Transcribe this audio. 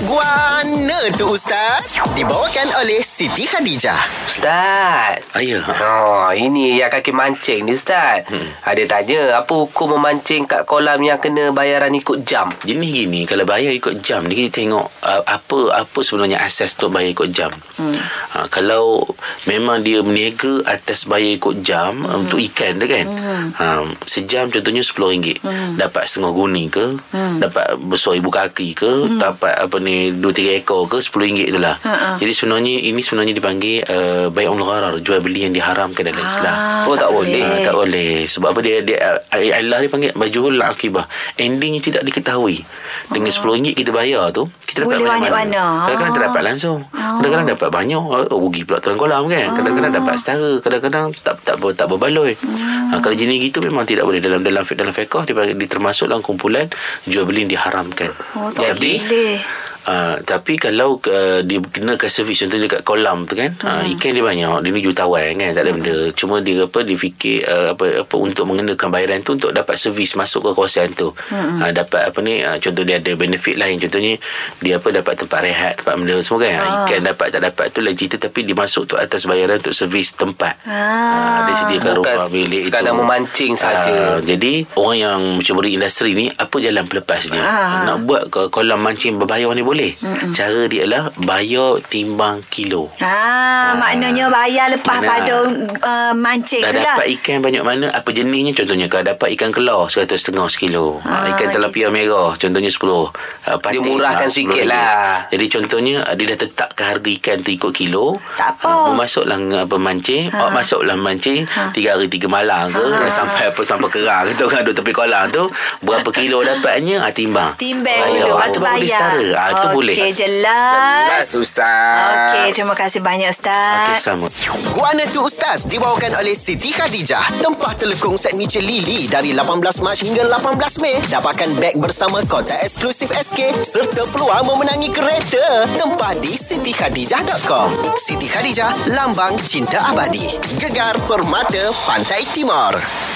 Guana tu Ustaz Dibawakan oleh Siti Khadijah Ustaz. Ayah. Oh, ini yang kaki mancing ni Ustaz. Hmm. Ada tanya apa hukum memancing kat kolam yang kena bayaran ikut jam? Jenis gini kalau bayar ikut jam ni kita tengok uh, apa apa sebenarnya asas untuk bayar ikut jam. Hmm. Uh, kalau memang dia berniaga atas bayar ikut jam hmm. untuk ikan tu kan. Hmm. Uh, sejam contohnya RM10 hmm. dapat setengah guni ke, hmm. dapat besar ibu kaki ke, hmm. dapat apa ni 2 3 ekor ke RM10 itulah. Ha-ha. Jadi sebenarnya ini sebenarnya dipanggil uh, bai'ul gharar, jual beli yang diharamkan dalam Islam. Ah, Oh, tak boleh. Ah, tak boleh. Sebab apa dia dia Allah dia panggil majhul akibah. Endingnya tidak diketahui. Dengan RM10 kita bayar tu kita dapat Boleh banyak banyak-banyak. mana? Kadang-kadang tak dapat langsung. Kadang-kadang dapat banyak. Oh, rugi pula tuan kolam kan. Kadang-kadang dapat setara. Kadang-kadang tak tak ber, tak berbaloi. Ha, kalau jenis gitu memang tidak boleh. Dalam dalam dalam fiqh dia, dia termasuk dalam kumpulan jual beli yang diharamkan. Oh, tak Jadi, boleh. Uh, tapi kalau uh, dia kenakan servis contohnya dekat kolam tu kan hmm. uh, ikan dia banyak dia ni jutawan kan tak ada benda cuma dia apa dia fikir uh, apa apa untuk mengenakan bayaran tu untuk dapat servis masuk ke kawasan tu hmm. uh, dapat apa ni uh, contoh dia ada benefit lain contohnya dia apa dapat tempat rehat tempat benda semua kan ah. ikan dapat tak dapat tu lain cerita tapi dia masuk tu atas bayaran untuk servis tempat Ah. uh, dia sediakan Bukan rumah bilik sekadar itu memancing saja. Ah, jadi orang yang mencuburi industri ni apa jalan pelepas dia Ah. nak buat ke kolam mancing berbayar ni boleh Mm-mm. cara dia lah bayar timbang kilo. Ah, maknanya bayar lepas Mana? pada uh, mancing dah tu lah. dapat ikan banyak mana apa jenisnya? Contohnya kalau dapat ikan kelar seratus setengah sekilo. Ah, ah, ikan tilapia merah contohnya 10 uh, Dia murahkan sikit lah. jadi contohnya dia dah tetapkan harga ikan tu ikut kilo. Tak apa. Ah, masuklah apa mancing. Ha. masuklah mancing. Tiga hari tiga malam ke sampai apa sampai kerang tu kan duduk tepi kolam tu. Berapa kilo dapatnya? Timbang. Timbang Bayar. dulu, lepas tu baru dia bayar. setara. Ah, tu boleh. Okey, jelas. Ustaz. Okey, terima kasih banyak Okey, Ustaz. sama. Guana tu Ustaz Dibawakan oleh Siti Khadijah. Tempah telekong signature Lily Dari 18 Mac hingga 18 Mei. Dapatkan beg bersama kota eksklusif SK Serta peluang memenangi kereta. Tempah di sitikhadijah.com Siti Khadijah Lambang cinta abadi. Gegar Permata Pantai Timur